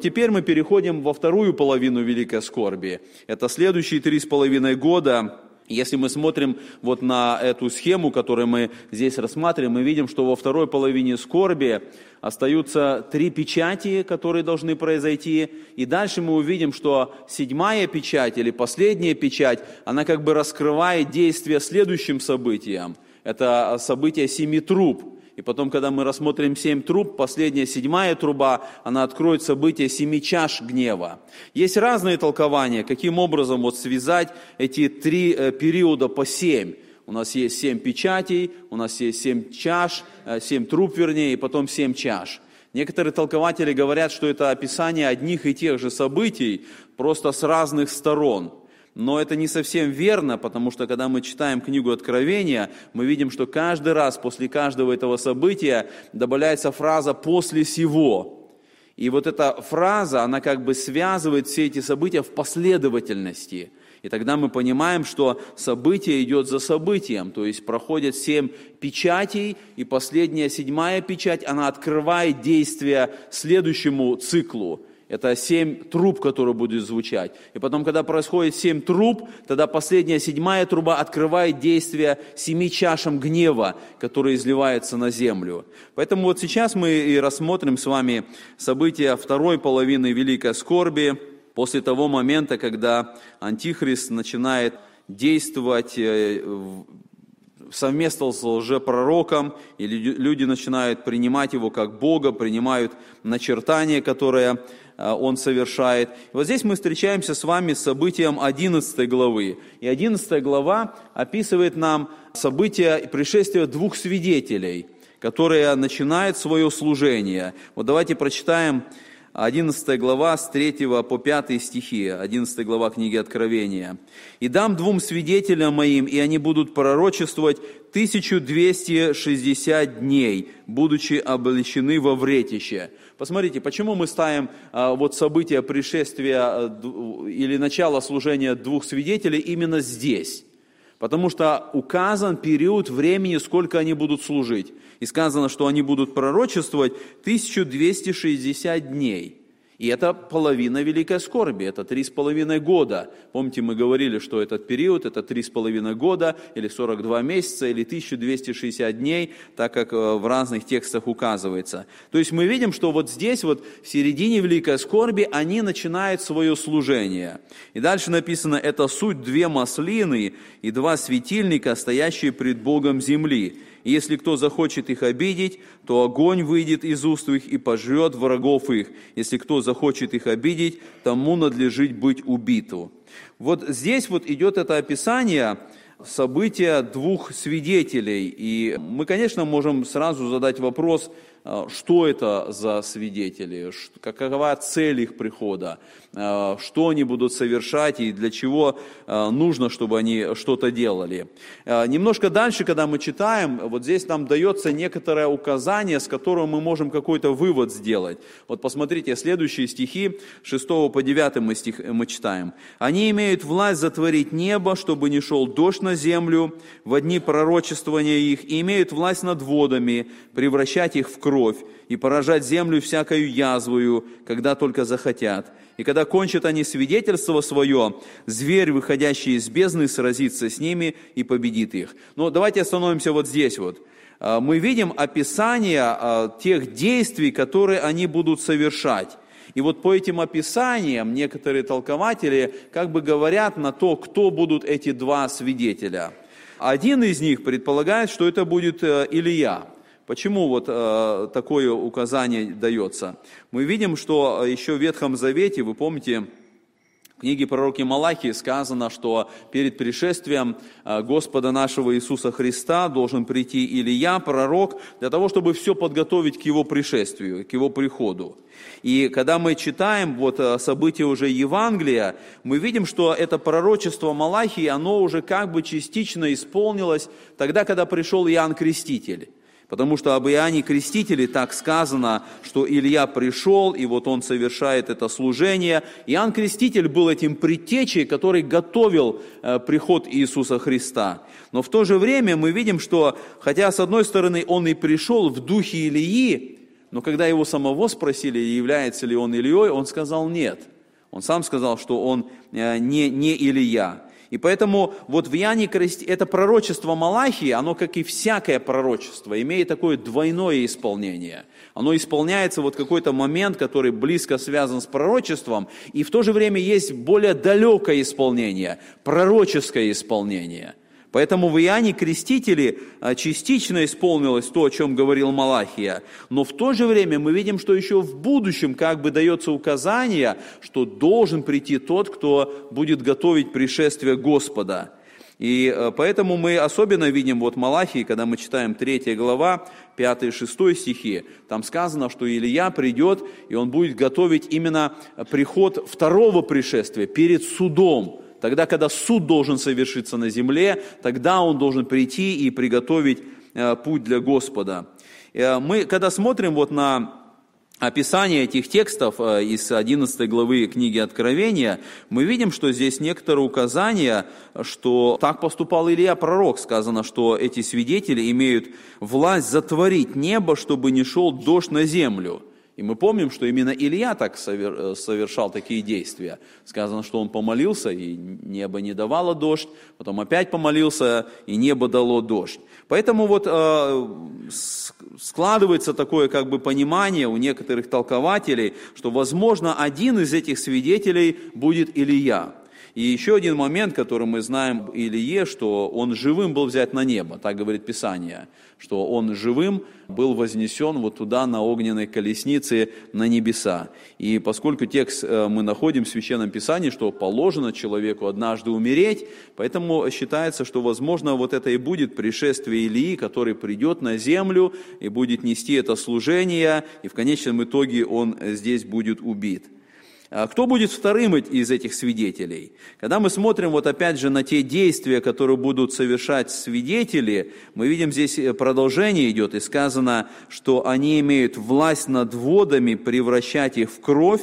Вот теперь мы переходим во вторую половину Великой Скорби. Это следующие три с половиной года, если мы смотрим вот на эту схему, которую мы здесь рассматриваем, мы видим, что во второй половине скорби остаются три печати, которые должны произойти. И дальше мы увидим, что седьмая печать или последняя печать, она как бы раскрывает действие следующим событиям. Это событие семи труб. И потом, когда мы рассмотрим семь труб, последняя, седьмая труба, она откроет событие семи чаш гнева. Есть разные толкования, каким образом вот связать эти три э, периода по семь. У нас есть семь печатей, у нас есть семь чаш, э, семь труб, вернее, и потом семь чаш. Некоторые толкователи говорят, что это описание одних и тех же событий, просто с разных сторон – но это не совсем верно, потому что когда мы читаем книгу Откровения, мы видим, что каждый раз после каждого этого события добавляется фраза «после сего». И вот эта фраза, она как бы связывает все эти события в последовательности. И тогда мы понимаем, что событие идет за событием, то есть проходят семь печатей, и последняя, седьмая печать, она открывает действие следующему циклу. Это семь труб, которые будут звучать. И потом, когда происходит семь труб, тогда последняя седьмая труба открывает действие семи чашам гнева, которые изливаются на землю. Поэтому вот сейчас мы и рассмотрим с вами события второй половины Великой Скорби, после того момента, когда Антихрист начинает действовать э, совместно с лжепророком, и люди начинают принимать его как Бога, принимают начертания, которые Э, он совершает. И вот здесь мы встречаемся с вами с событием 11 главы. И 11 глава описывает нам события пришествия двух свидетелей, которые начинают свое служение. Вот давайте прочитаем 11 глава с 3 по 5 стихи, 11 глава книги Откровения. «И дам двум свидетелям моим, и они будут пророчествовать 1260 дней, будучи облечены во вретище». Посмотрите, почему мы ставим а, вот события пришествия а, или начала служения двух свидетелей именно здесь? Потому что указан период времени, сколько они будут служить. И сказано, что они будут пророчествовать 1260 дней. И это половина великой скорби, это три с половиной года. Помните, мы говорили, что этот период, это три с половиной года, или 42 месяца, или 1260 дней, так как э, в разных текстах указывается. То есть мы видим, что вот здесь, вот в середине великой скорби, они начинают свое служение. И дальше написано, это суть две маслины и два светильника, стоящие пред Богом земли если кто захочет их обидеть, то огонь выйдет из уст их и пожрет врагов их. Если кто захочет их обидеть, тому надлежит быть убиту». Вот здесь вот идет это описание события двух свидетелей. И мы, конечно, можем сразу задать вопрос, что это за свидетели, какова цель их прихода, а, что они будут совершать и для чего а, нужно, чтобы они что-то делали. Немножко дальше, когда мы читаем, вот здесь нам дается некоторое указание, с которого мы можем какой-то вывод сделать. Вот посмотрите, следующие стихи, 6 по 9 мы, стих, мы читаем. «Они имеют власть затворить небо, чтобы не шел дождь на землю в дни пророчествования их, и имеют власть над водами, превращать их в кровь, кровь и поражать землю всякою язвою, когда только захотят. И когда кончат они свидетельство свое, зверь, выходящий из бездны, сразится с ними и победит их. Но давайте остановимся вот здесь вот. А, мы видим описание а, тех действий, которые они будут совершать. И вот по этим описаниям некоторые толкователи как бы говорят на то, кто будут эти два свидетеля. Один из них предполагает, что это будет э, Илья. Почему вот э, такое указание дается? Мы видим, что еще в Ветхом Завете, вы помните, в книге пророки Малахии сказано, что перед пришествием э, Господа нашего Иисуса Христа должен прийти Илья, пророк, для того, чтобы все подготовить к его пришествию, к его приходу. И когда мы читаем вот э, события уже Евангелия, мы видим, что это пророчество Малахии, оно уже как бы частично исполнилось тогда, когда пришел Иоанн Креститель. Потому что об Иоанне Крестителе так сказано, что Илья пришел, и вот он совершает это служение. Иоанн Креститель был этим предтечей, который готовил э, приход Иисуса Христа. Но в то же время мы видим, что, хотя с одной стороны он и пришел в духе Ильи, Но когда его самого спросили, является ли он Ильей, он сказал нет. Он сам сказал, что он э, не, не Илья. И поэтому вот в Иоанне Кресте, это пророчество Малахии, оно, как и всякое пророчество, имеет такое двойное исполнение. Оно исполняется вот какой-то момент, который близко связан с пророчеством, и в то же время есть более далекое исполнение, пророческое исполнение. Поэтому в Иоанне Крестителе а, частично исполнилось то, о чем говорил Малахия, но в то же время мы видим, что еще в будущем как бы дается указание, что должен прийти тот, кто будет готовить пришествие Господа. И а, поэтому мы особенно видим вот Малахии, когда мы читаем 3 глава, 5 и 6 стихи, там сказано, что Илья придет, и он будет готовить именно приход второго пришествия перед судом, Тогда, когда суд должен совершиться на земле, тогда он должен прийти и приготовить э, путь для Господа. Э, мы, когда смотрим вот на описание этих текстов э, из 11 главы книги Откровения, мы видим, что здесь некоторые указания, что так поступал Илья пророк. Сказано, что эти свидетели имеют власть затворить небо, чтобы не шел дождь на землю. И мы помним, что именно Илья так э, совершал такие действия. Сказано, что он помолился, и небо не давало дождь, потом опять помолился, и небо дало дождь. Поэтому вот э, складывается такое как бы понимание у некоторых толкователей, что, возможно, один из этих свидетелей будет Илья. И еще один момент, который мы знаем Илье, что он живым был взять на небо, так говорит Писание, что он живым был вознесен вот туда на огненной колеснице на небеса. И поскольку текст э, мы находим в Священном Писании, что положено человеку однажды умереть, поэтому считается, что возможно вот это и будет пришествие Илии, который придет на землю и будет нести это служение, и в конечном итоге он здесь будет убит. А кто будет вторым из этих свидетелей? Когда мы смотрим вот опять же на те действия, которые будут совершать свидетели, мы видим здесь э, продолжение идет, и сказано, что они имеют власть над водами, превращать их в кровь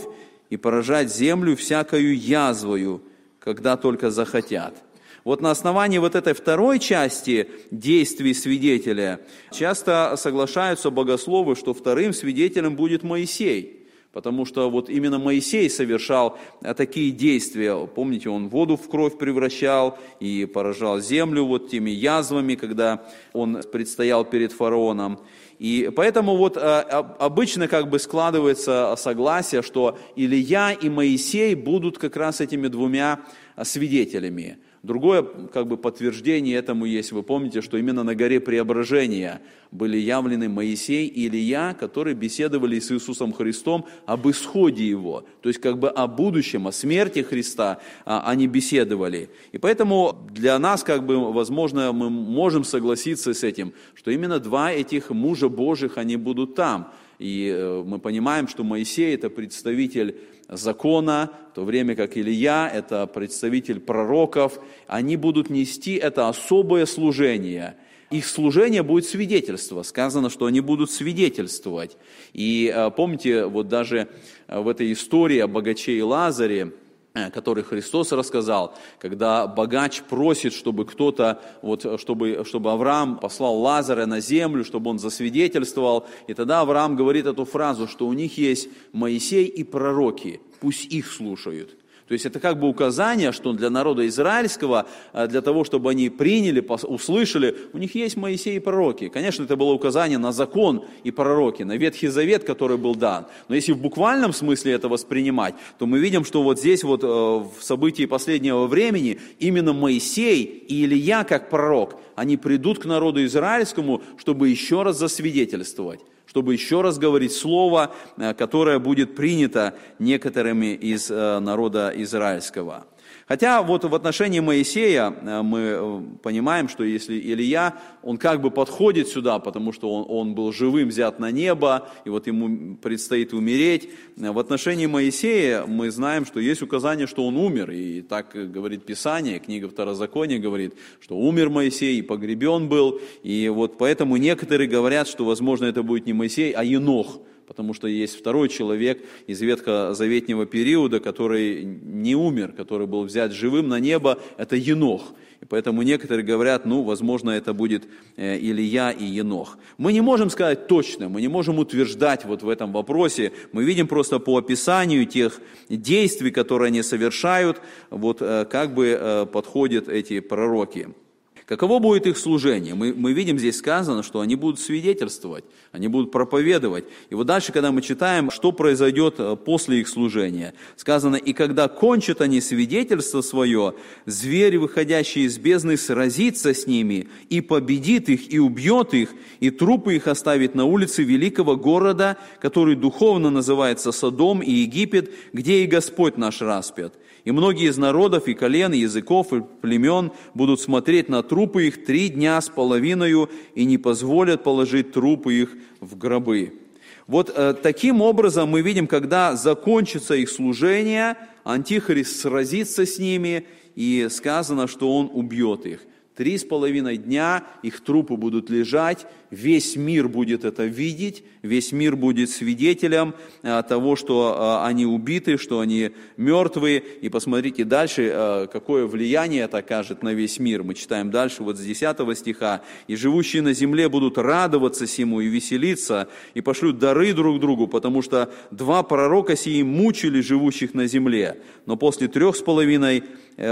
и поражать землю всякою язвою, когда только захотят. Вот на основании вот этой второй части действий свидетеля часто соглашаются богословы, что вторым свидетелем будет Моисей – Потому что вот именно Моисей совершал э, такие действия. Помните, он воду в кровь превращал и поражал землю вот теми язвами, когда он предстоял перед фараоном. И поэтому вот э, обычно как бы складывается согласие, что Илья и Моисей будут как раз этими двумя свидетелями. Другое как бы подтверждение этому есть. Вы помните, что именно на горе Преображения были явлены Моисей и Илья, которые беседовали с Иисусом Христом об исходе Его. То есть как бы о будущем, о смерти Христа а, они беседовали. И поэтому для нас, как бы, возможно, мы можем согласиться с этим, что именно два этих мужа Божьих, они будут там. И э, мы понимаем, что Моисей – это представитель закона, в то время как Илья – это представитель пророков, они будут нести это особое служение. Их служение будет свидетельство. Сказано, что они будут свидетельствовать. И э, помните, вот даже э, в этой истории о богаче и Лазаре – который Христос рассказал, когда богач просит, чтобы кто-то, вот, чтобы, чтобы Авраам послал Лазаря на землю, чтобы он засвидетельствовал. И тогда Авраам говорит эту фразу, что у них есть Моисей и пророки, пусть их слушают. То есть это как бы указание, что для народа израильского, э, для того, чтобы они приняли, услышали, у них есть Моисей и пророки. Конечно, это было указание на закон и пророки, на Ветхий Завет, который был дан. Но если в буквальном смысле это воспринимать, то мы видим, что вот здесь вот э, в событии последнего времени именно Моисей и Илья как пророк, они придут к народу израильскому, чтобы еще раз засвидетельствовать чтобы еще раз говорить слово, э, которое будет принято некоторыми из э, народа израильского. Хотя вот в отношении Моисея э, мы э, понимаем, что если Илья, он как бы подходит сюда, потому что он, он был живым взят на небо, и вот ему предстоит умереть. Э, в отношении Моисея мы знаем, что есть указание, что он умер, и так говорит Писание, книга Второзакония говорит, что умер Моисей и погребен был, и вот поэтому некоторые говорят, что, возможно, это будет не Моисей, а Енох, потому что есть второй человек из ветхозаветнего периода, который не умер, который был взят живым на небо, это Енох. И поэтому некоторые говорят, ну, возможно, это будет э, Илья и Енох. Мы не можем сказать точно, мы не можем утверждать вот в этом вопросе. Мы видим просто по описанию тех действий, которые они совершают, вот э, как бы э, подходят эти пророки. Каково будет их служение? Мы, мы видим здесь сказано, что они будут свидетельствовать, они будут проповедовать. И вот дальше, когда мы читаем, что произойдет э, после их служения, сказано, «И когда кончат они свидетельство свое, зверь, выходящий из бездны, сразится с ними, и победит их, и убьет их, и трупы их оставит на улице великого города, который духовно называется Содом и Египет, где и Господь наш распят» И многие из народов, и колен, и языков, и племен будут смотреть на трупы их три дня с половиной и не позволят положить трупы их в гробы. Вот э, таким образом мы видим, когда закончится их служение, Антихрист сразится с ними, и сказано, что он убьет их. Три с половиной дня их трупы будут лежать, весь мир будет это видеть, весь мир будет свидетелем э, того, что э, они убиты, что они мертвые. И посмотрите дальше, э, какое влияние это окажет на весь мир. Мы читаем дальше, вот с 10 стиха. «И живущие на земле будут радоваться сему и веселиться, и пошлют дары друг другу, потому что два пророка сии мучили живущих на земле. Но после трех с половиной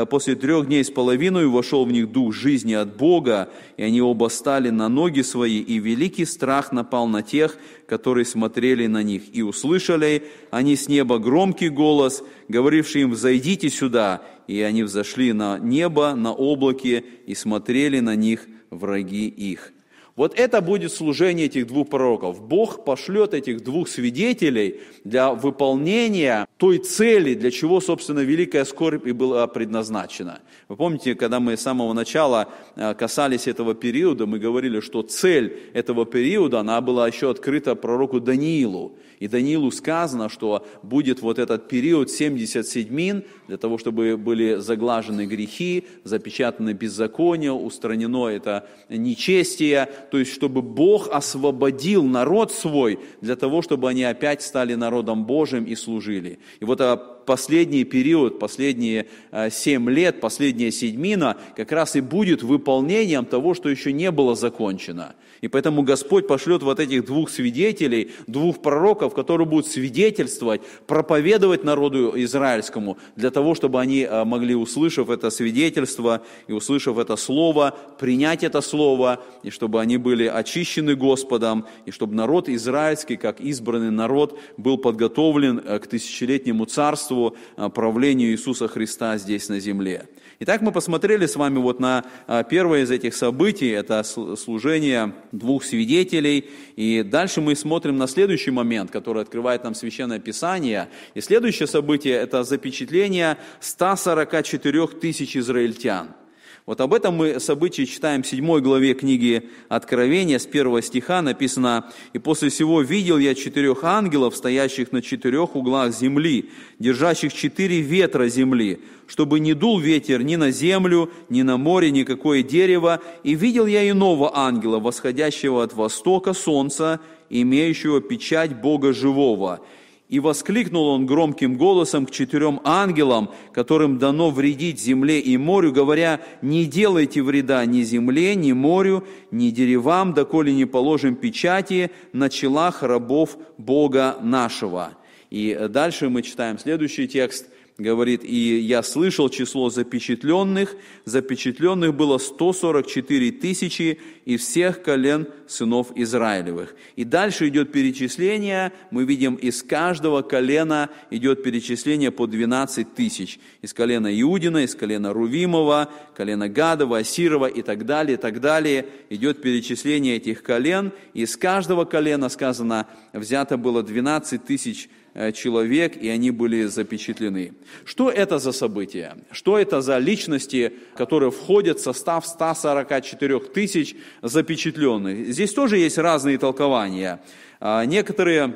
после трех дней с половиной вошел в них дух жизни от Бога, и они оба стали на ноги свои, и великий страх напал на тех, которые смотрели на них. И услышали они с неба громкий голос, говоривший им, «Взойдите сюда!» И они взошли на небо, на облаке, и смотрели на них враги их. Вот это будет служение этих двух пророков. Бог пошлет этих двух свидетелей для выполнения той цели, для чего, собственно, великая скорбь и была предназначена. Вы помните, когда мы с самого начала э, касались этого периода, мы говорили, что цель этого периода, она была еще открыта пророку Даниилу. И Даниилу сказано, что будет вот этот период 70 седьмин, для того, чтобы были заглажены грехи, запечатаны беззакония, устранено это нечестие, то есть чтобы Бог освободил народ свой для того, чтобы они опять стали народом Божьим и служили. И вот а, последний период, последние а, семь лет, последняя седьмина как раз и будет выполнением того, что еще не было закончено. И поэтому Господь пошлет вот этих двух свидетелей, двух пророков, которые будут свидетельствовать, проповедовать народу израильскому, для того, чтобы они а, могли, услышав это свидетельство и услышав это слово, принять это слово, и чтобы они были очищены Господом, и чтобы народ израильский, как избранный народ, был подготовлен э, к тысячелетнему царству, э, правлению Иисуса Христа здесь на земле. Итак, мы посмотрели с вами вот на э, первое из этих событий, это служение двух свидетелей, и дальше мы смотрим на следующий момент, который открывает нам Священное Писание. И следующее событие – это запечатление 144 тысяч израильтян – вот об этом мы событии читаем в 7 главе книги Откровения, с первого стиха написано, «И после всего видел я четырех ангелов, стоящих на четырех углах земли, держащих четыре ветра земли, чтобы не дул ветер ни на землю, ни на море, никакое дерево. И видел я иного ангела, восходящего от востока солнца, имеющего печать Бога живого, и воскликнул он громким голосом к четырем ангелам, которым дано вредить земле и морю, говоря, «Не делайте вреда ни земле, ни морю, ни деревам, доколе не положим печати на челах рабов Бога нашего». И дальше мы читаем следующий текст – говорит, и я слышал число запечатленных, запечатленных было 144 тысячи из всех колен сынов Израилевых. И дальше идет перечисление, мы видим, из каждого колена идет перечисление по 12 тысяч. Из колена Иудина, из колена Рувимова, колена Гадова, Асирова и так далее, и так далее. Идет перечисление этих колен. Из каждого колена, сказано, взято было 12 тысяч человек, и они были запечатлены. Что это за события? Что это за личности, которые входят в состав 144 тысяч запечатленных? Здесь тоже есть разные толкования. А, некоторые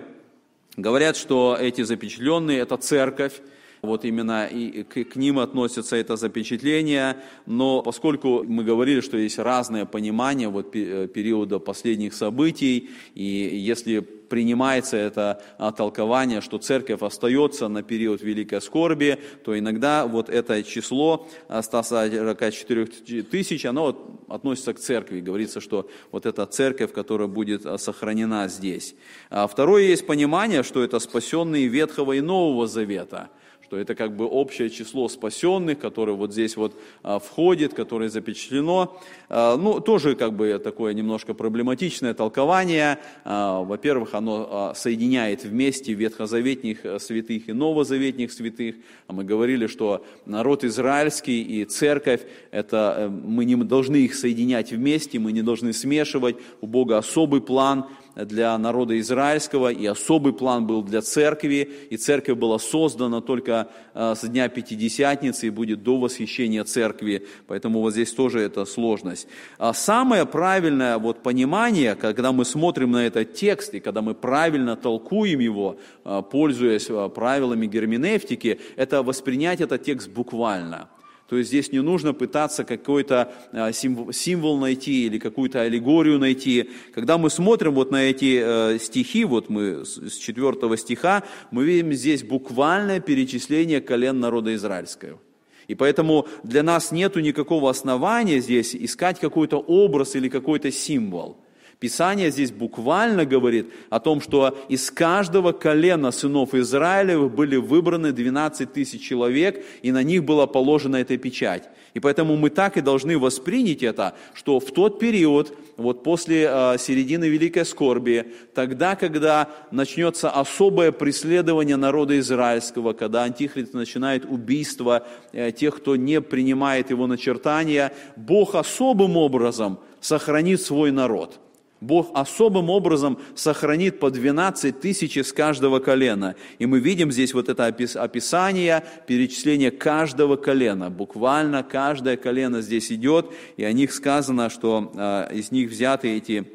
говорят, что эти запечатленные – это церковь, вот именно и к, ним относится это запечатление, но поскольку мы говорили, что есть разное понимание вот периода последних событий, и если принимается это а, толкование, что церковь остается на период великой скорби, то иногда вот это число 144 тысяч, оно относится к церкви. Говорится, что вот эта церковь, которая будет сохранена здесь. Второе есть понимание, что это спасенные Ветхого и Нового Завета – что это как бы общее число спасенных, которое вот здесь вот а, входит, которое запечатлено. А, ну, тоже как бы такое немножко проблематичное толкование. А, во-первых, оно соединяет вместе ветхозаветних э, святых и новозаветних святых. Мы говорили, что народ израильский и церковь, это э, мы не должны их соединять вместе, мы не должны смешивать. У Бога особый план – для народа израильского, и особый план был для церкви, и церковь была создана только э, с дня Пятидесятницы и будет до восхищения церкви, поэтому вот здесь тоже это сложность. А самое правильное вот понимание, когда мы смотрим на этот текст, и когда мы правильно толкуем его, э, пользуясь правилами герменевтики, это воспринять этот текст буквально – то есть здесь не нужно пытаться какой-то а, символ найти или какую-то аллегорию найти. Когда мы смотрим вот на эти э, стихи, вот мы с 4 стиха, мы видим здесь буквальное перечисление колен народа израильского. И поэтому для нас нет никакого основания здесь искать какой-то образ или какой-то символ – Писание здесь буквально говорит о том, что из каждого колена сынов Израилевых были выбраны 12 тысяч человек, и на них была положена эта печать. И поэтому мы так и должны воспринять это, что в тот период, вот после э, середины Великой Скорби, тогда, когда начнется особое преследование народа израильского, когда Антихрист начинает убийство э, тех, кто не принимает его начертания, Бог особым образом сохранит свой народ – Бог особым образом сохранит по 12 тысяч из каждого колена. И мы видим здесь вот это описание, перечисление каждого колена. Буквально каждое колено здесь идет, и о них сказано, что а, из них взяты эти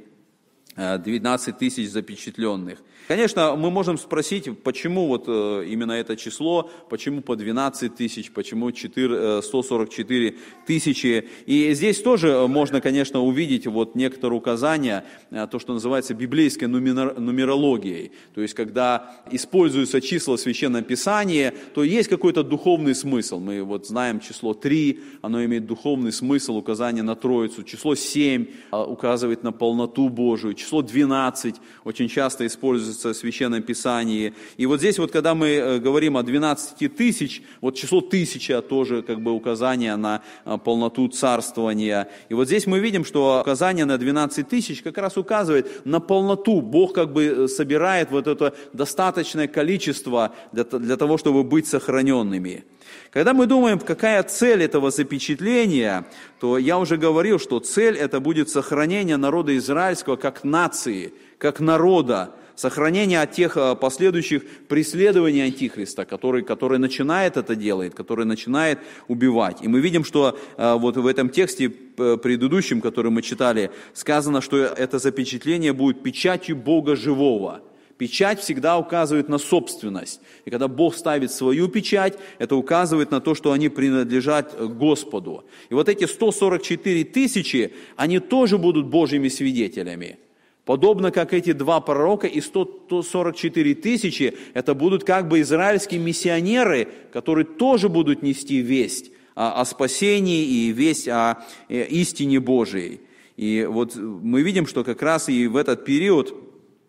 12 а, тысяч запечатленных. Конечно, мы можем спросить, почему вот э, именно это число, почему по 12 тысяч, почему 4, 144 э, тысячи. И здесь тоже можно, конечно, увидеть вот некоторые указания, э, то, что называется библейской нумерологией. То есть, когда используются числа в Священном Писании, то есть какой-то духовный смысл. Мы вот знаем число 3, оно имеет духовный смысл, указание на Троицу. Число 7 указывает на полноту Божию. Число 12 очень часто используется используется в Священном Писании. И вот здесь вот, когда мы э, говорим о 12 тысяч, вот число тысяча тоже как бы указание на э, полноту царствования. И вот здесь мы видим, что указание на 12 тысяч как раз указывает на полноту. Бог как бы э, собирает вот это достаточное количество для, для того, чтобы быть сохраненными. Когда мы думаем, какая цель этого запечатления, то я уже говорил, что цель это будет сохранение народа израильского как нации, как народа, сохранение от тех э, последующих преследований Антихриста, который, который начинает это делать, который начинает убивать. И мы видим, что э, вот в этом тексте э, предыдущем, который мы читали, сказано, что это запечатление будет печатью Бога живого. Печать всегда указывает на собственность. И когда Бог ставит свою печать, это указывает на то, что они принадлежат Господу. И вот эти 144 тысячи, они тоже будут Божьими свидетелями. Подобно как эти два пророка и 144 тысячи, это будут как бы израильские миссионеры, которые тоже будут нести весть о, о спасении и весть о э, истине Божией. И вот мы видим, что как раз и в этот период,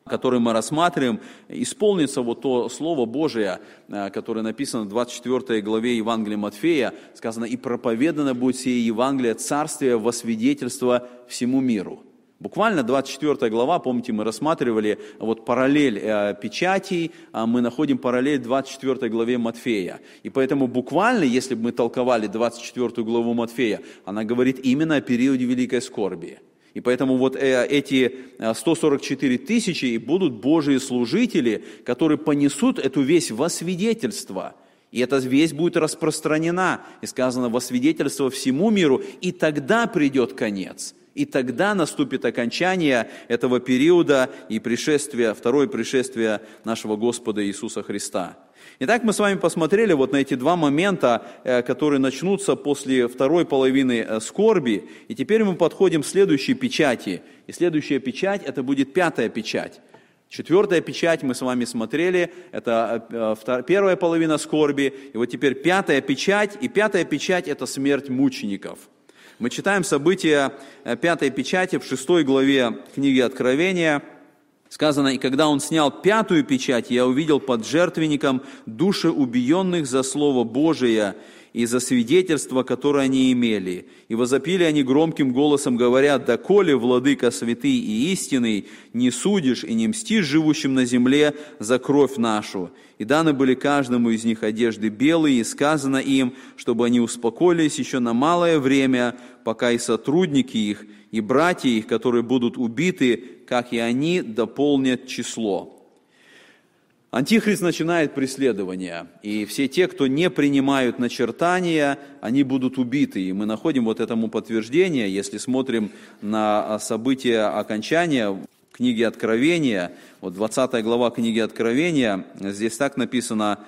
который мы рассматриваем, исполнится вот то Слово Божие, э, которое написано в 24 главе Евангелия Матфея, сказано, «И проповедано будет сие Евангелие Царствия во свидетельство всему миру». Буквально 24 глава, помните, мы рассматривали вот параллель э, печатей, а мы находим параллель 24 главе Матфея. И поэтому буквально, если бы мы толковали 24 главу Матфея, она говорит именно о периоде Великой Скорби. И поэтому вот э, эти 144 тысячи и будут Божьи служители, которые понесут эту весь во свидетельство. И эта весть будет распространена, и сказано, во свидетельство всему миру, и тогда придет конец – и тогда наступит окончание этого периода и пришествие, второе пришествие нашего Господа Иисуса Христа. Итак, мы с вами посмотрели вот на эти два момента, э, которые начнутся после второй половины э, скорби. И теперь мы подходим к следующей печати. И следующая печать, это будет пятая печать. Четвертая печать мы с вами смотрели, это э, первая половина скорби, и вот теперь пятая печать, и пятая печать – это смерть мучеников. Мы читаем события э, пятой печати в шестой главе книги Откровения. Сказано, «И когда он снял пятую печать, я увидел под жертвенником души убиенных за Слово Божие и за свидетельство, которое они имели. И возопили они громким голосом, говоря, «Доколе, владыка святый и истинный, не судишь и не мстишь живущим на земле за кровь нашу». И даны были каждому из них одежды белые, и сказано им, чтобы они успокоились еще на малое время, пока и сотрудники их, и братья их, которые будут убиты, как и они, дополнят число. Антихрист начинает преследование, и все те, кто не принимают начертания, они будут убиты. И мы находим вот этому подтверждение, если смотрим на события окончания книги Откровения, вот 20 глава книги Откровения, здесь так написано,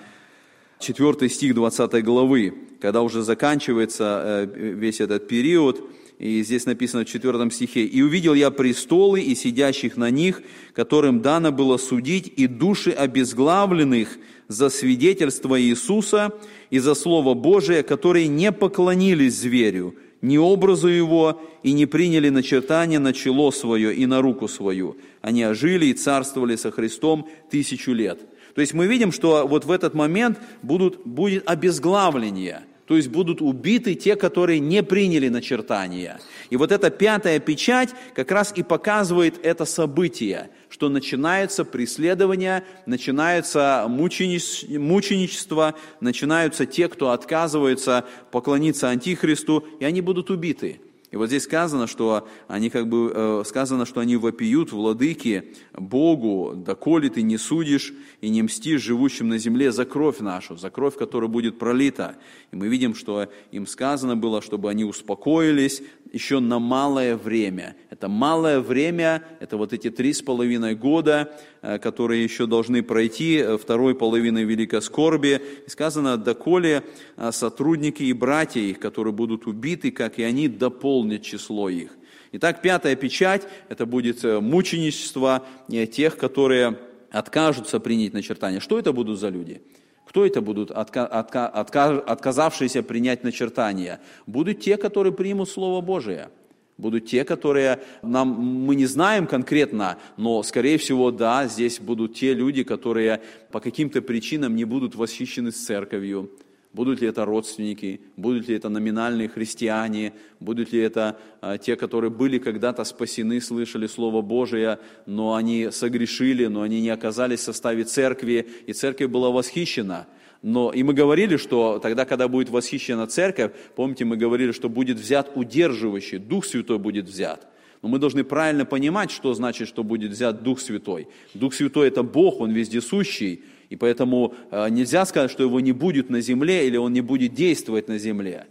4 стих 20 главы, когда уже заканчивается э, весь этот период, и здесь написано в 4 стихе, «И увидел я престолы и сидящих на них, которым дано было судить, и души обезглавленных за свидетельство Иисуса и за Слово Божие, которые не поклонились зверю, ни образу его, и не приняли начертания на чело свое и на руку свою. Они ожили и царствовали со Христом тысячу лет». То есть мы видим, что вот в этот момент будут, будет обезглавление – то есть будут убиты те, которые не приняли начертания. И вот эта пятая печать как раз и показывает это событие, что начинается преследование, начинается мученичество, начинаются те, кто отказывается поклониться Антихристу, и они будут убиты. И вот здесь сказано, что они как бы э, сказано, что они вопиют владыки Богу, доколе ты не судишь и не мстишь живущим на земле за кровь нашу, за кровь, которая будет пролита. И мы видим, что им сказано было, чтобы они успокоились, еще на малое время. Это малое время, это вот эти три с половиной года, э, которые еще должны пройти э, второй половины Великой Скорби. И сказано, доколе сотрудники и братья их, которые будут убиты, как и они, дополнят число их. Итак, пятая печать, это будет мученичество тех, которые откажутся принять начертание. Что это будут за люди? Кто это будут, отказавшиеся принять начертания? Будут те, которые примут Слово Божие. Будут те, которые нам, мы не знаем конкретно, но, скорее всего, да, здесь будут те люди, которые по каким-то причинам не будут восхищены с церковью, Будут ли это родственники, будут ли это номинальные христиане, будут ли это а, те, которые были когда-то спасены, слышали Слово Божие, но они согрешили, но они не оказались в составе церкви, и церковь была восхищена. Но, и мы говорили, что тогда, когда будет восхищена церковь, помните, мы говорили, что будет взят удерживающий, Дух Святой будет взят. Но мы должны правильно понимать, что значит, что будет взят Дух Святой. Дух Святой – это Бог, Он вездесущий, и поэтому э, нельзя сказать, что его не будет на земле или он не будет действовать на земле.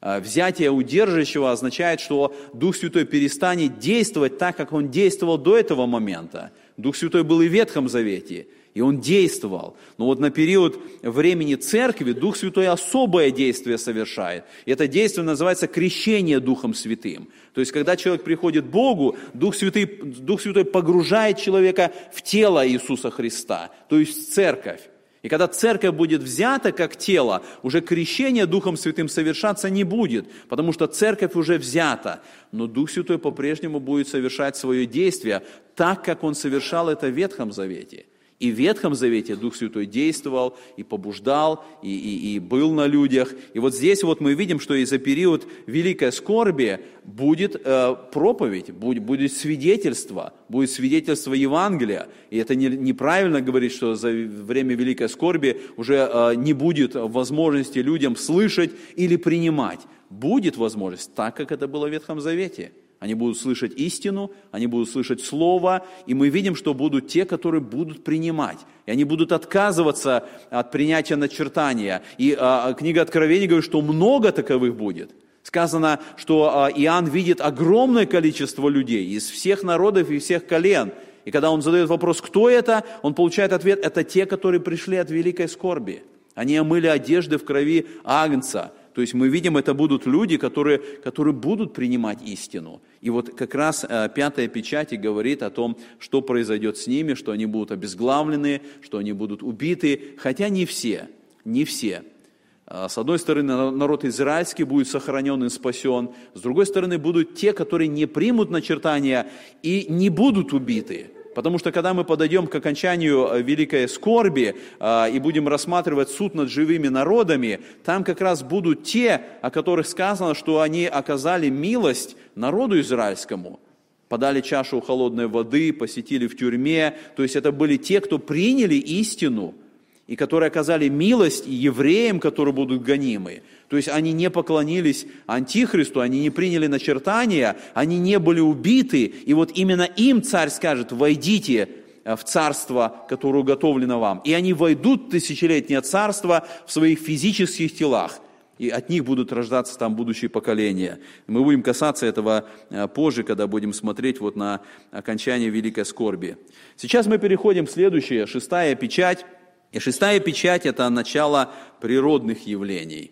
Э, взятие удерживающего означает, что Дух Святой перестанет действовать так, как он действовал до этого момента. Дух Святой был и в Ветхом Завете – и он действовал. Но вот на период времени церкви Дух Святой особое действие совершает. И это действие называется крещение Духом Святым. То есть, когда человек приходит к Богу, Дух Святый, Дух Святой погружает человека в тело Иисуса Христа, то есть в церковь. И когда церковь будет взята как тело, уже крещение Духом Святым совершаться не будет, потому что церковь уже взята. Но Дух Святой по-прежнему будет совершать свое действие так, как Он совершал это в Ветхом Завете. И в Ветхом Завете Дух Святой действовал и побуждал, и, и, и был на людях. И вот здесь вот мы видим, что и за период великой скорби будет э, проповедь, будет, будет свидетельство, будет свидетельство Евангелия. И это не, неправильно говорить, что за время великой скорби уже э, не будет возможности людям слышать или принимать. Будет возможность, так как это было в Ветхом Завете. Они будут слышать истину, они будут слышать Слово, и мы видим, что будут те, которые будут принимать. И они будут отказываться от принятия начертания. И а, книга Откровения говорит, что много таковых будет. Сказано, что а, Иоанн видит огромное количество людей из всех народов и всех колен. И когда он задает вопрос, кто это, он получает ответ, это те, которые пришли от великой скорби. Они омыли одежды в крови Агнца, То есть мы видим, это будут люди, которые, которые будут принимать истину. И вот как раз э, пятая печать и говорит о том, что произойдет с ними, что они будут обезглавлены, что они будут убиты, хотя не все, не все. А, с одной стороны, народ израильский будет сохранен и спасен, с другой стороны, будут те, которые не примут начертания и не будут убиты. Потому что когда мы подойдем к окончанию э, великой скорби э, и будем рассматривать суд над живыми народами, там как раз будут те, о которых сказано, что они оказали милость народу израильскому, подали чашу холодной воды, посетили в тюрьме. То есть это были те, кто приняли истину, и которые оказали милость евреям, которые будут гонимы. То есть они не поклонились Антихристу, они не приняли начертания, они не были убиты. И вот именно им царь скажет, войдите э, в царство, которое уготовлено вам. И они войдут в тысячелетнее царство в своих физических телах. И от них будут рождаться там будущие поколения. Мы будем касаться этого э, позже, когда будем смотреть вот на окончание великой скорби. Сейчас мы переходим к следующей, шестая печать. И шестая печать – это начало природных явлений.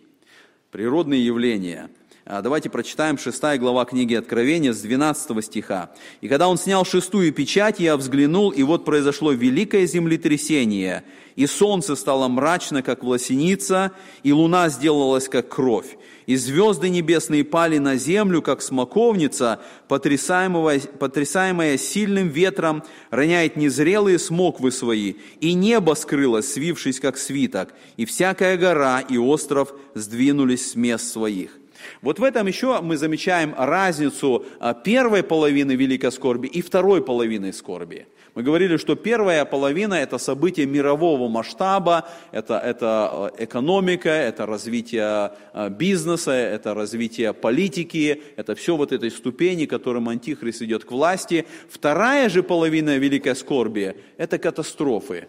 Природные явления. А, давайте прочитаем шестая глава книги Откровения с 12 стиха. «И когда он снял шестую печать, я взглянул, и вот произошло великое землетрясение, и солнце стало мрачно, как власеница, и луна сделалась, как кровь, и звезды небесные пали на землю, как смоковница, потрясаемая, потрясаемая сильным ветром, роняет незрелые смоквы свои, и небо скрылось, свившись, как свиток, и всякая гора и остров сдвинулись с мест своих. Вот в этом еще мы замечаем разницу а, первой половины великой скорби и второй половины скорби. Мы говорили, что первая половина – это событие мирового масштаба, это, это э, экономика, это развитие э, бизнеса, это развитие политики, это все вот этой ступени, которым Антихрист идет к власти. Вторая же половина великой скорби – это катастрофы,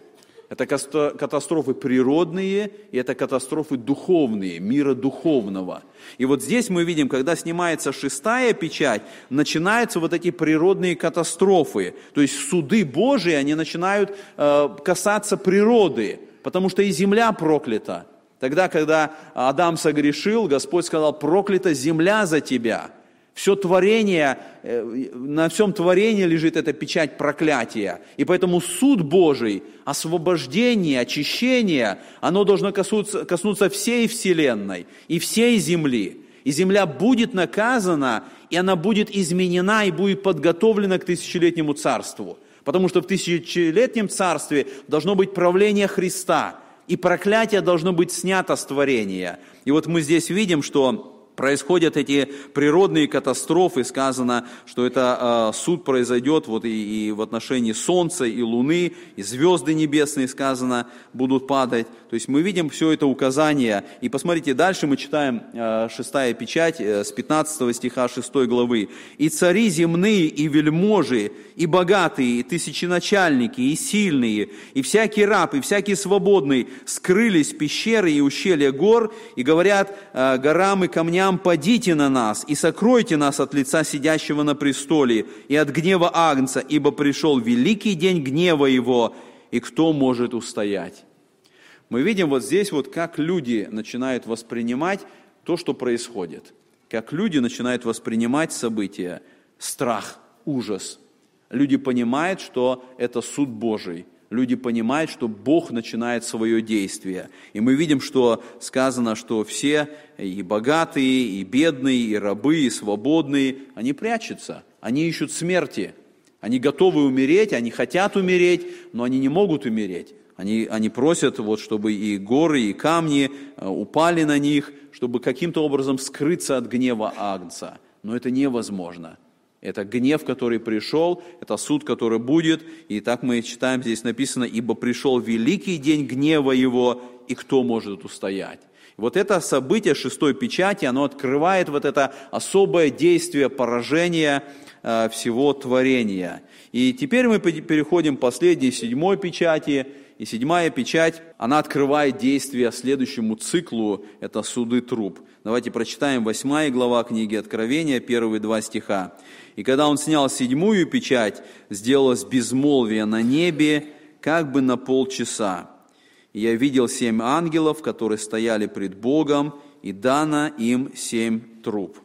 это катастрофы природные, и это катастрофы духовные, мира духовного. И вот здесь мы видим, когда снимается шестая печать, начинаются вот эти природные катастрофы. То есть суды Божии, они начинают э, касаться природы, потому что и земля проклята. Тогда, когда Адам согрешил, Господь сказал, проклята земля за тебя – все творение, э, на всем творении лежит эта печать проклятия. И поэтому суд Божий, освобождение, очищение, оно должно коснуться, коснуться всей Вселенной и всей Земли. И земля будет наказана, и она будет изменена и будет подготовлена к тысячелетнему царству. Потому что в тысячелетнем царстве должно быть правление Христа, и проклятие должно быть снято с творения. И вот мы здесь видим, что происходят эти природные катастрофы, сказано, что это э, суд произойдет вот и, и в отношении Солнца и Луны, и звезды небесные, сказано, будут падать. То есть мы видим все это указание. И посмотрите, дальше мы читаем э, шестая печать э, с 15 стиха 6 главы. «И цари земные, и вельможи, и богатые, и тысяченачальники, и сильные, и всякий раб, и всякий свободный скрылись в пещеры и ущелья гор, и говорят э, горам и камням, камням, падите на нас и сокройте нас от лица сидящего на престоле и от гнева Агнца, ибо пришел великий день гнева его, и кто может устоять?» Мы видим вот здесь вот, как люди начинают воспринимать то, что происходит. Как люди начинают воспринимать события, страх, ужас. Люди понимают, что это суд Божий, люди понимают, что Бог начинает свое действие. И мы видим, что сказано, что все, и богатые, и бедные, и рабы, и свободные, они прячутся, они ищут смерти. Они готовы умереть, они хотят умереть, но они не могут умереть. Они, они просят, вот, чтобы и горы, и камни э, упали на них, чтобы каким-то образом скрыться от гнева Агнца. Но это невозможно. Это гнев, который пришел, это суд, который будет. И так мы читаем, здесь написано, «Ибо пришел великий день гнева его, и кто может устоять?» Вот это событие шестой печати, оно открывает вот это особое действие поражения э, всего творения. И теперь мы переходим к последней, седьмой печати. И седьмая печать, она открывает действие следующему циклу, это суды труп. Давайте прочитаем восьмая глава книги Откровения, первые два стиха. И когда он снял седьмую печать, сделалось безмолвие на небе, как бы на полчаса. И я видел семь ангелов, которые стояли пред Богом, и дано им семь труб.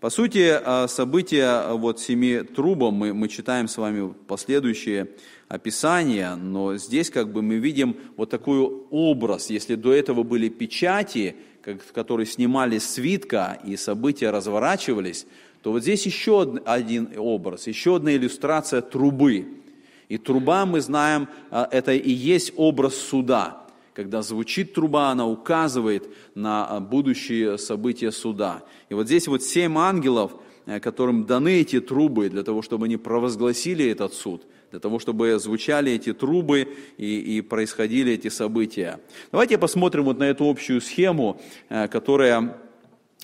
По сути, а, события а, вот семи трубам мы, мы читаем с вами последующие описания, но здесь как бы мы видим вот такой образ. Если до этого были печати, которые снимали свитка и события разворачивались, то вот здесь еще один образ, еще одна иллюстрация трубы. И труба, мы знаем, а, это и есть образ суда. Когда звучит труба, она указывает на а, будущие события суда. И вот здесь вот семь ангелов, э, которым даны эти трубы для того, чтобы они провозгласили этот суд, для того, чтобы звучали эти трубы и, и происходили эти события. Давайте посмотрим вот на эту общую схему, э, которая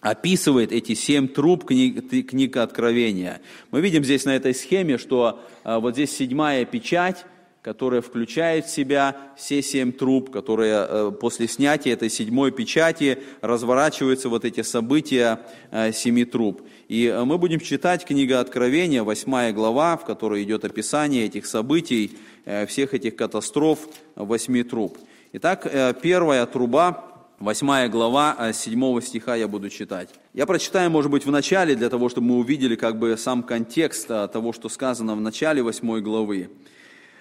описывает эти семь труб книги, книга Откровения. Мы видим здесь на этой схеме, что а, вот здесь седьмая печать, которая включает в себя все семь труб, которые э, после снятия этой седьмой печати разворачиваются вот эти события э, семи труб. И э, мы будем читать книга Откровения, восьмая глава, в которой идет описание этих событий, всех этих катастроф восьми труб. Итак, первая труба, Восьмая глава, седьмого стиха я буду читать. Я прочитаю, может быть, в начале, для того, чтобы мы увидели как бы сам контекст того, что сказано в начале восьмой главы.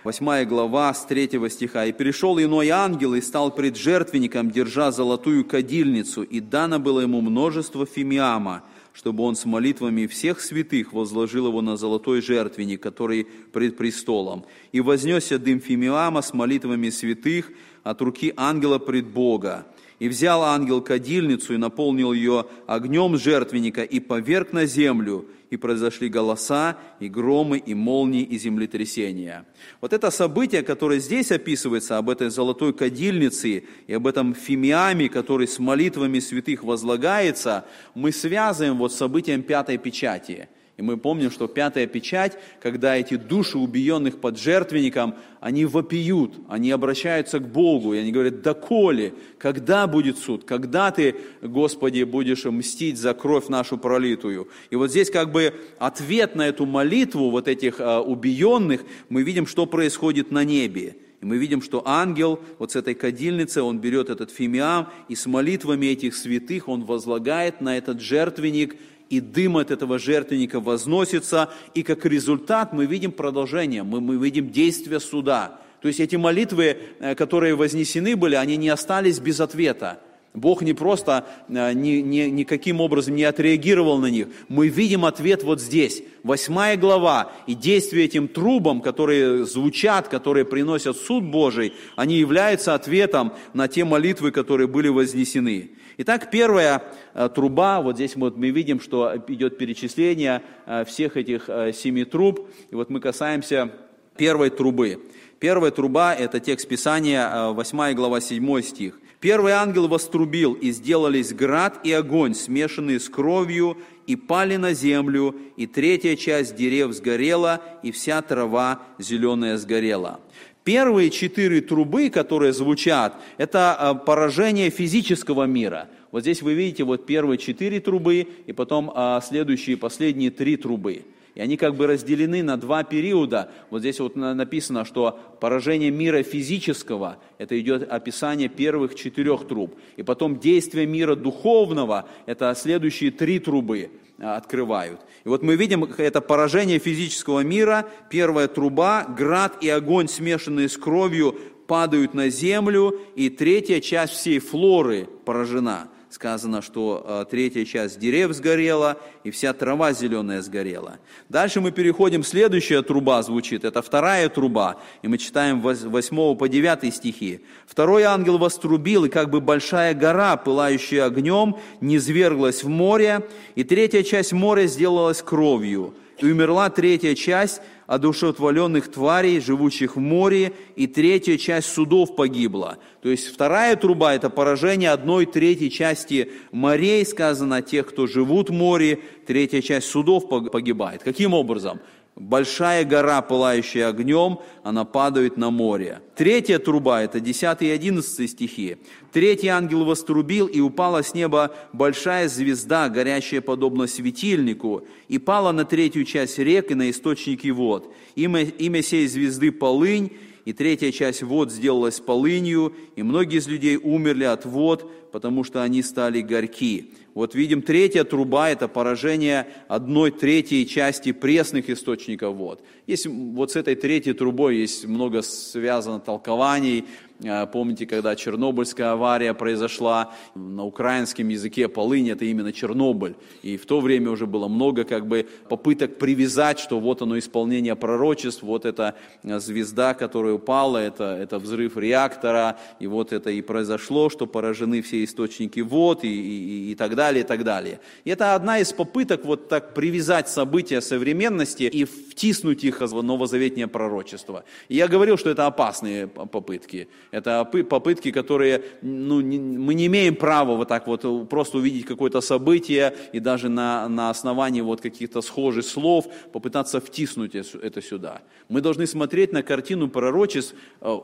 Восьмая глава с третьего стиха. «И перешел иной ангел и стал пред жертвенником, держа золотую кадильницу, и дано было ему множество фимиама, чтобы он с молитвами всех святых возложил его на золотой жертвенник, который пред престолом. И вознесся дым фимиама с молитвами святых от руки ангела пред Бога. И взял ангел кадильницу и наполнил ее огнем жертвенника и поверг на землю, и произошли голоса, и громы, и молнии, и землетрясения. Вот это событие, которое здесь описывается, об этой золотой кадильнице и об этом фимиаме, который с молитвами святых возлагается, мы связываем вот с событием пятой печати – и мы помним, что пятая печать, когда эти души убиенных под жертвенником, они вопиют, они обращаются к Богу, и они говорят, доколе, когда будет суд, когда ты, Господи, будешь мстить за кровь нашу пролитую. И вот здесь как бы ответ на эту молитву вот этих а, убиенных, мы видим, что происходит на небе. И мы видим, что ангел вот с этой кадильницы, он берет этот фимиам, и с молитвами этих святых он возлагает на этот жертвенник – и дым от этого жертвенника возносится, и как результат мы видим продолжение, мы, мы видим действие суда. То есть эти молитвы, э, которые вознесены были, они не остались без ответа. Бог не просто э, ни, ни, никаким образом не отреагировал на них. Мы видим ответ вот здесь. Восьмая глава. И действия этим трубам, которые звучат, которые приносят суд Божий, они являются ответом на те молитвы, которые были вознесены. Итак, первая э, труба, вот здесь вот мы видим, что идет перечисление э, всех этих семи труб. И вот мы касаемся первой трубы. Первая труба – это текст Писания, 8 глава, 7 стих. «Первый ангел вострубил, и сделались град и огонь, смешанные с кровью, и пали на землю, и третья часть дерев сгорела, и вся трава зеленая сгорела». Первые четыре трубы, которые звучат, это а, поражение физического мира. Вот здесь вы видите вот первые четыре трубы и потом а, следующие, последние три трубы. И они как бы разделены на два периода. Вот здесь вот написано, что поражение мира физического, это идет описание первых четырех труб. И потом действие мира духовного, это следующие три трубы. А, открывают. И вот мы видим это поражение физического мира, первая труба, град и огонь, смешанные с кровью, падают на землю, и третья часть всей флоры поражена сказано, что э, третья часть дерев сгорела, и вся трава зеленая сгорела. Дальше мы переходим, следующая труба звучит, это вторая труба, и мы читаем 8 по 9 стихи. «Второй ангел вострубил, и как бы большая гора, пылающая огнем, низверглась в море, и третья часть моря сделалась кровью, и умерла третья часть, одушевленных тварей, живущих в море, и третья часть судов погибла. То есть вторая труба – это поражение одной третьей части морей, сказано, тех, кто живут в море, третья часть судов погибает. Каким образом? Большая гора, пылающая огнем, она падает на море. Третья труба, это 10 и 11 стихи. Третий ангел вострубил, и упала с неба большая звезда, горящая подобно светильнику, и пала на третью часть рек и на источники вод. Имя, имя сей звезды Полынь, и третья часть вод сделалась полынью, и многие из людей умерли от вод, потому что они стали горьки. Вот видим, третья труба – это поражение одной третьей части пресных источников вод. Есть, вот с этой третьей трубой есть много связано толкований, Э, помните, когда Чернобыльская авария произошла, на украинском языке полынь это именно Чернобыль. И в то время уже было много как бы попыток привязать, что вот оно исполнение пророчеств, вот эта э, звезда, которая упала, это, это взрыв реактора, и вот это и произошло, что поражены все источники вод и, и, и так далее, и так далее. И это одна из попыток вот так привязать события современности и втиснуть их в новозаветнее пророчество. И я говорил, что это опасные попытки. Это попытки, которые ну, не, мы не имеем права вот так вот просто увидеть какое-то событие и даже на, на основании вот каких-то схожих слов попытаться втиснуть это сюда. Мы должны смотреть на картину пророчеств э,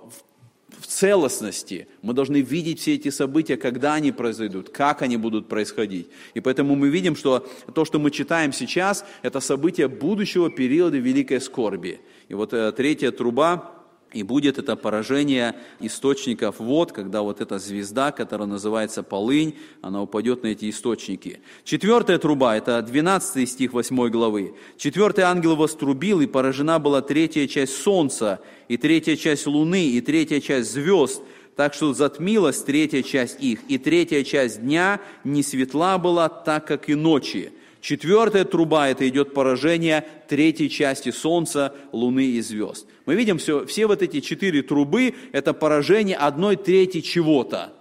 в целостности. Мы должны видеть все эти события, когда они произойдут, как они будут происходить. И поэтому мы видим, что то, что мы читаем сейчас, это события будущего периода великой скорби. И вот э, третья труба, и будет это поражение источников вод, когда вот эта звезда, которая называется полынь, она упадет на эти источники. Четвертая труба, это 12 стих 8 главы. Четвертый ангел вострубил, и поражена была третья часть солнца, и третья часть луны, и третья часть звезд, так что затмилась третья часть их, и третья часть дня не светла была, так как и ночи. Четвертая труба – это идет поражение третьей части Солнца, Луны и звезд. Мы видим все, все вот эти четыре трубы – это поражение одной трети чего-то.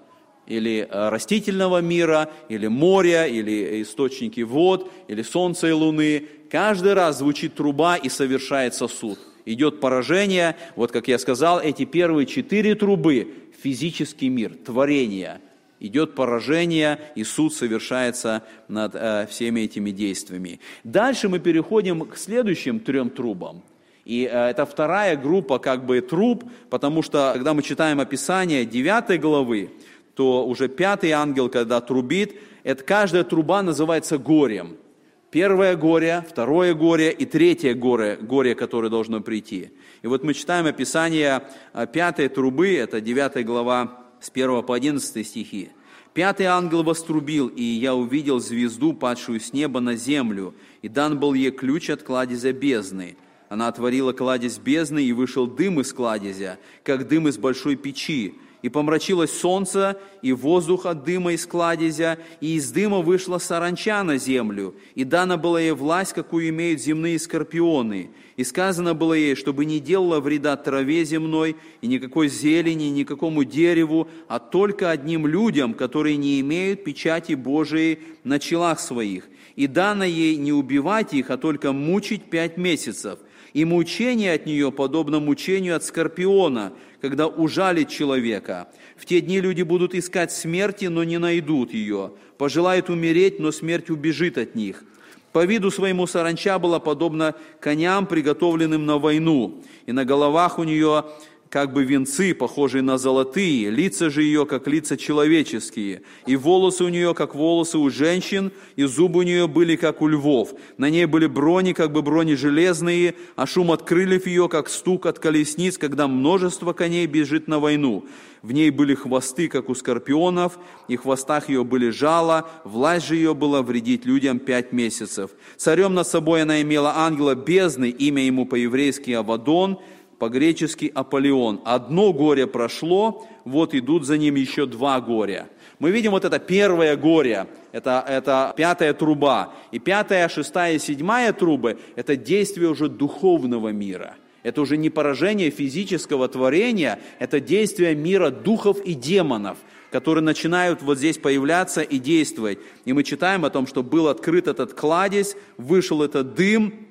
Или э, растительного мира, или моря, или источники вод, или Солнца и Луны. Каждый раз звучит труба и совершается суд. Идет поражение, вот как я сказал, эти первые четыре трубы – физический мир, творение – идет поражение, и суд совершается над э, всеми этими действиями. Дальше мы переходим к следующим трем трубам. И э, это вторая группа как бы труб, потому что, когда мы читаем описание 9 главы, то уже пятый ангел, когда трубит, это каждая труба называется горем. Первое горе, второе горе и третье горе, горе, которое должно прийти. И вот мы читаем описание э, пятой трубы, это 9 глава с 1 по 11 стихи. «Пятый ангел вострубил, и я увидел звезду, падшую с неба на землю, и дан был ей ключ от кладезя бездны. Она отворила кладезь бездны, и вышел дым из кладезя, как дым из большой печи, и помрачилось солнце, и воздух от дыма из кладезя, и из дыма вышла саранча на землю, и дана была ей власть, какую имеют земные скорпионы. И сказано было ей, чтобы не делала вреда траве земной, и никакой зелени, никакому дереву, а только одним людям, которые не имеют печати Божией на челах своих. И дано ей не убивать их, а только мучить пять месяцев – и мучение от нее подобно мучению от скорпиона, когда ужалит человека. В те дни люди будут искать смерти, но не найдут ее. Пожелают умереть, но смерть убежит от них. По виду своему саранча была подобна коням, приготовленным на войну, и на головах у нее как бы венцы, похожие на золотые, лица же ее, как лица человеческие, и волосы у нее, как волосы у женщин, и зубы у нее были, как у львов. На ней были брони, как бы брони железные, а шум от крыльев ее, как стук от колесниц, когда множество коней бежит на войну. В ней были хвосты, как у скорпионов, и в хвостах ее были жало, власть же ее была вредить людям пять месяцев. Царем над собой она имела ангела бездны, имя ему по-еврейски Авадон, по-гречески Аполеон. Одно горе прошло, вот идут за ним еще два горя. Мы видим вот это первое горе, это, это пятая труба. И пятая, шестая, седьмая трубы – это действие уже духовного мира. Это уже не поражение физического творения, это действие мира духов и демонов, которые начинают вот здесь появляться и действовать. И мы читаем о том, что был открыт этот кладезь, вышел этот дым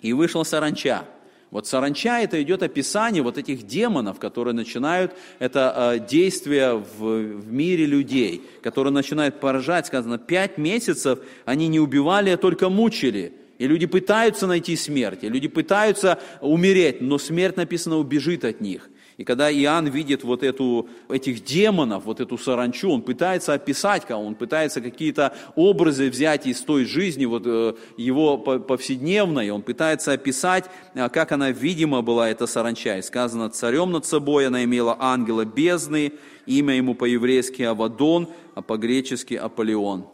и вышла саранча. Вот саранча это идет описание вот этих демонов, которые начинают это э, действие в, в мире людей, которые начинают поражать, сказано, пять месяцев они не убивали, а только мучили. И люди пытаются найти смерть, и люди пытаются умереть, но смерть, написано, убежит от них. И когда Иоанн видит вот эту, этих демонов, вот эту саранчу, он пытается описать, он пытается какие-то образы взять из той жизни, вот э, его повседневной, он пытается описать, э, как она видима была, эта саранча. И сказано, царем над собой она имела ангела бездны, имя ему по-еврейски Авадон, а по-гречески Аполеон.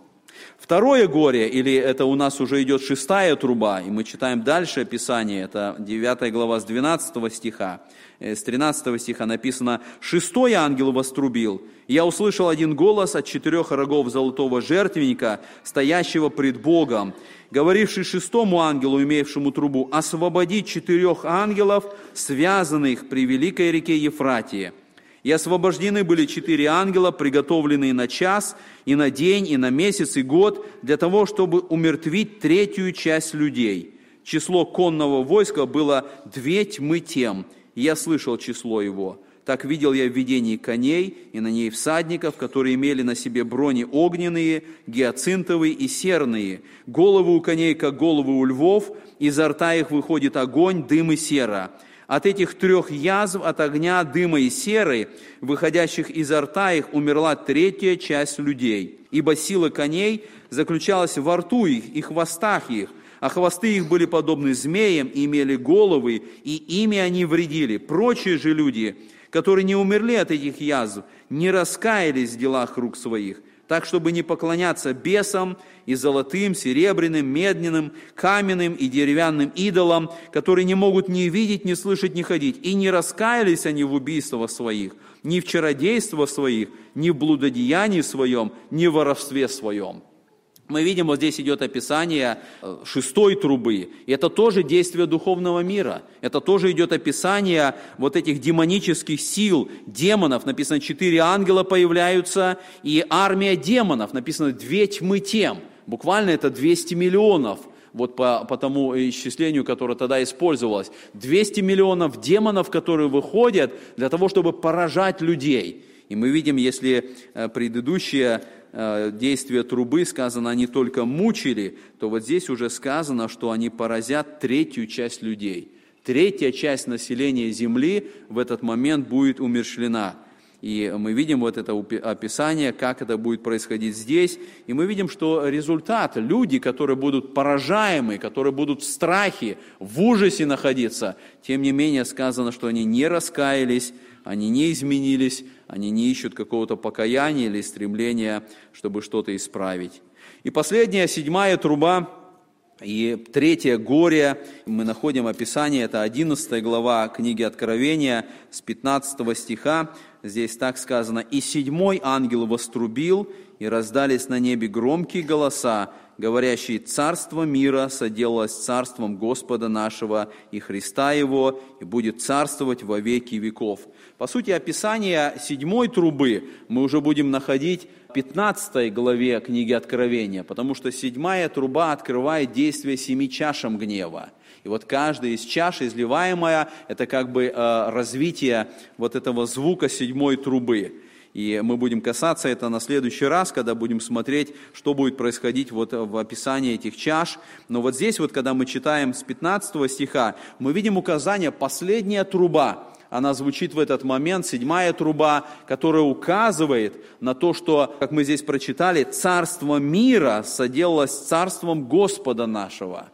Второе горе, или это у нас уже идет шестая труба, и мы читаем дальше описание, это 9 глава с 12 стиха. Э, с 13 стиха написано, «Шестой ангел вострубил, я услышал один голос от четырех рогов золотого жертвенника, стоящего пред Богом, говоривший шестому ангелу, имеющему трубу, освободить четырех ангелов, связанных при великой реке Ефратии. И освобождены были четыре ангела, приготовленные на час, и на день, и на месяц, и год, для того, чтобы умертвить третью часть людей. Число конного войска было две тьмы тем, я слышал число его. Так видел я в видении коней, и на ней всадников, которые имели на себе брони огненные, гиацинтовые и серные. Головы у коней, как головы у львов, изо рта их выходит огонь, дым и сера. От этих трех язв, от огня, дыма и серы, выходящих изо рта их, умерла третья часть людей. Ибо сила коней заключалась во рту их и хвостах их, а хвосты их были подобны змеям и имели головы, и ими они вредили. Прочие же люди, которые не умерли от этих язв, не раскаялись в делах рук своих, так, чтобы не поклоняться бесам и золотым, серебряным, медленным, каменным и деревянным идолам, которые не могут ни видеть, ни слышать, ни ходить. И не раскаялись они в убийствах своих, ни в чародействах своих, ни в блудодеянии своем, ни в воровстве своем. Мы видим, вот здесь идет описание э, шестой трубы. И это тоже действие духовного мира. Это тоже идет описание вот этих демонических сил, демонов. Написано, четыре ангела появляются, и армия демонов. Написано, две тьмы тем. Буквально это 200 миллионов вот по, по тому исчислению, которое тогда использовалось. 200 миллионов демонов, которые выходят для того, чтобы поражать людей. И мы видим, если э, предыдущие действия трубы сказано, они только мучили, то вот здесь уже сказано, что они поразят третью часть людей. Третья часть населения Земли в этот момент будет умершлена. И мы видим вот это описание, как это будет происходить здесь. И мы видим, что результат, люди, которые будут поражаемы, которые будут в страхе, в ужасе находиться, тем не менее сказано, что они не раскаялись, они не изменились, они не ищут какого-то покаяния или стремления, чтобы что-то исправить. И последняя, седьмая труба, и третье горе, мы находим описание, это 11 глава книги Откровения с 15 стиха, здесь так сказано, «И седьмой ангел вострубил, и раздались на небе громкие голоса, говорящий, «Царство мира соделалось царством Господа нашего и Христа Его, и будет царствовать во веки веков». По сути, описание седьмой трубы мы уже будем находить в 15 главе книги Откровения, потому что седьмая труба открывает действие семи чашам гнева. И вот каждая из чаш, изливаемая, это как бы э, развитие вот этого звука седьмой трубы. И мы будем касаться это на следующий раз, когда будем смотреть, что будет происходить вот в описании этих чаш. Но вот здесь вот, когда мы читаем с 15 стиха, мы видим указание «последняя труба». Она звучит в этот момент, седьмая труба, которая указывает на то, что, как мы здесь прочитали, царство мира соделалось царством Господа нашего.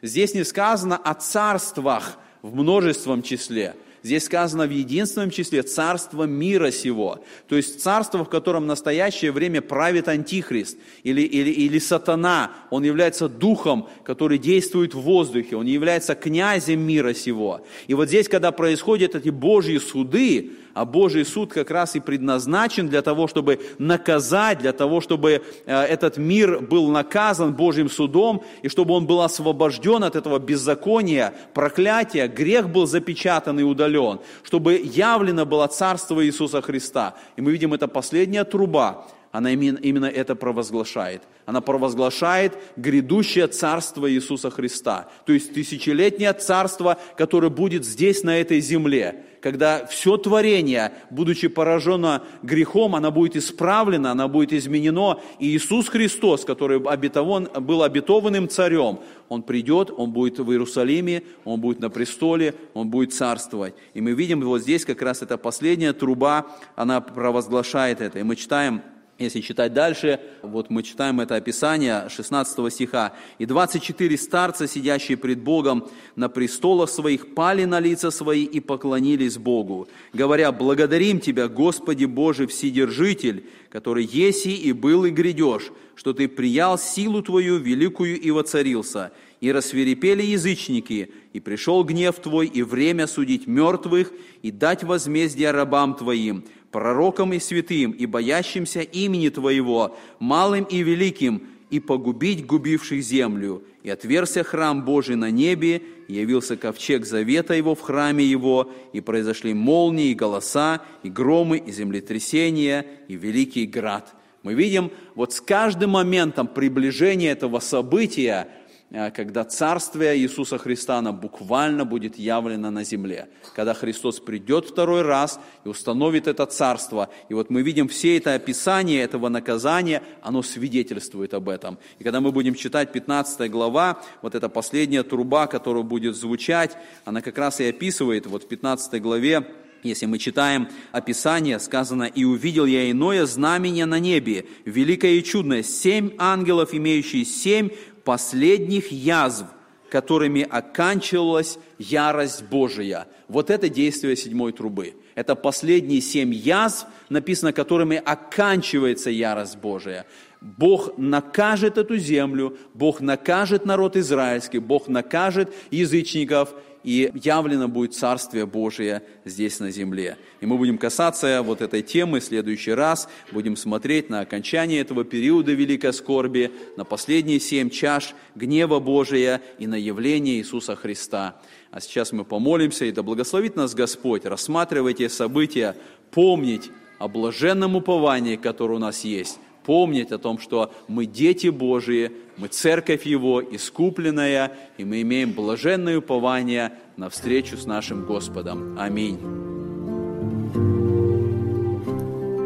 Здесь не сказано о царствах в множественном числе – Здесь сказано в единственном числе царство мира сего. То есть царство, в котором в настоящее время правит антихрист или, или, или сатана. Он является духом, который действует в воздухе. Он является князем мира сего. И вот здесь, когда происходят эти Божьи суды, а Божий суд как раз и предназначен для того, чтобы наказать, для того, чтобы э, этот мир был наказан Божьим судом, и чтобы он был освобожден от этого беззакония, проклятия, грех был запечатан и удален, чтобы явлено было Царство Иисуса Христа. И мы видим, это последняя труба, она именно это провозглашает. Она провозглашает грядущее царство Иисуса Христа. То есть тысячелетнее царство, которое будет здесь, на этой земле когда все творение, будучи поражено грехом, оно будет исправлено, оно будет изменено, и Иисус Христос, который обетован, был обетованным царем, Он придет, Он будет в Иерусалиме, Он будет на престоле, Он будет царствовать. И мы видим вот здесь как раз эта последняя труба, она провозглашает это. И мы читаем если читать дальше, вот мы читаем это описание 16 стиха. «И 24 старца, сидящие пред Богом на престолах своих, пали на лица свои и поклонились Богу, говоря, «Благодарим Тебя, Господи Божий Вседержитель, который еси и был и грядешь, что Ты приял силу Твою великую и воцарился, и рассверепели язычники, и пришел гнев Твой, и время судить мертвых, и дать возмездие рабам Твоим, пророкам и святым, и боящимся имени Твоего, малым и великим, и погубить губивших землю. И отверся храм Божий на небе, и явился ковчег завета его в храме его, и произошли молнии, и голоса, и громы, и землетрясения, и великий град. Мы видим вот с каждым моментом приближения этого события – когда царствие Иисуса Христа, оно буквально будет явлено на земле. Когда Христос придет второй раз и установит это царство. И вот мы видим все это описание этого наказания, оно свидетельствует об этом. И когда мы будем читать 15 глава, вот эта последняя труба, которая будет звучать, она как раз и описывает вот в 15 главе, если мы читаем описание, сказано, «И увидел я иное знамение на небе, великое и чудное, семь ангелов, имеющие семь последних язв, которыми оканчивалась ярость Божия. Вот это действие седьмой трубы. Это последние семь язв, написано, которыми оканчивается ярость Божия. Бог накажет эту землю, Бог накажет народ израильский, Бог накажет язычников, и явлено будет Царствие Божие здесь на земле. И мы будем касаться вот этой темы в следующий раз, будем смотреть на окончание этого периода великой скорби, на последние семь чаш гнева Божия и на явление Иисуса Христа. А сейчас мы помолимся, и да благословит нас Господь, рассматривая эти события, помнить о блаженном уповании, которое у нас есть, помнить о том, что мы дети Божии, мы церковь Его, искупленная, и мы имеем блаженное упование на встречу с нашим Господом. Аминь.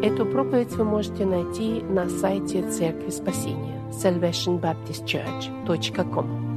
Эту проповедь вы можете найти на сайте Церкви Спасения salvationbaptistchurch.com